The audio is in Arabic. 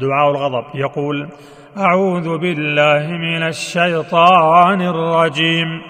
دعاء الغضب. يقول أعوذ بالله من الشيطان الرجيم.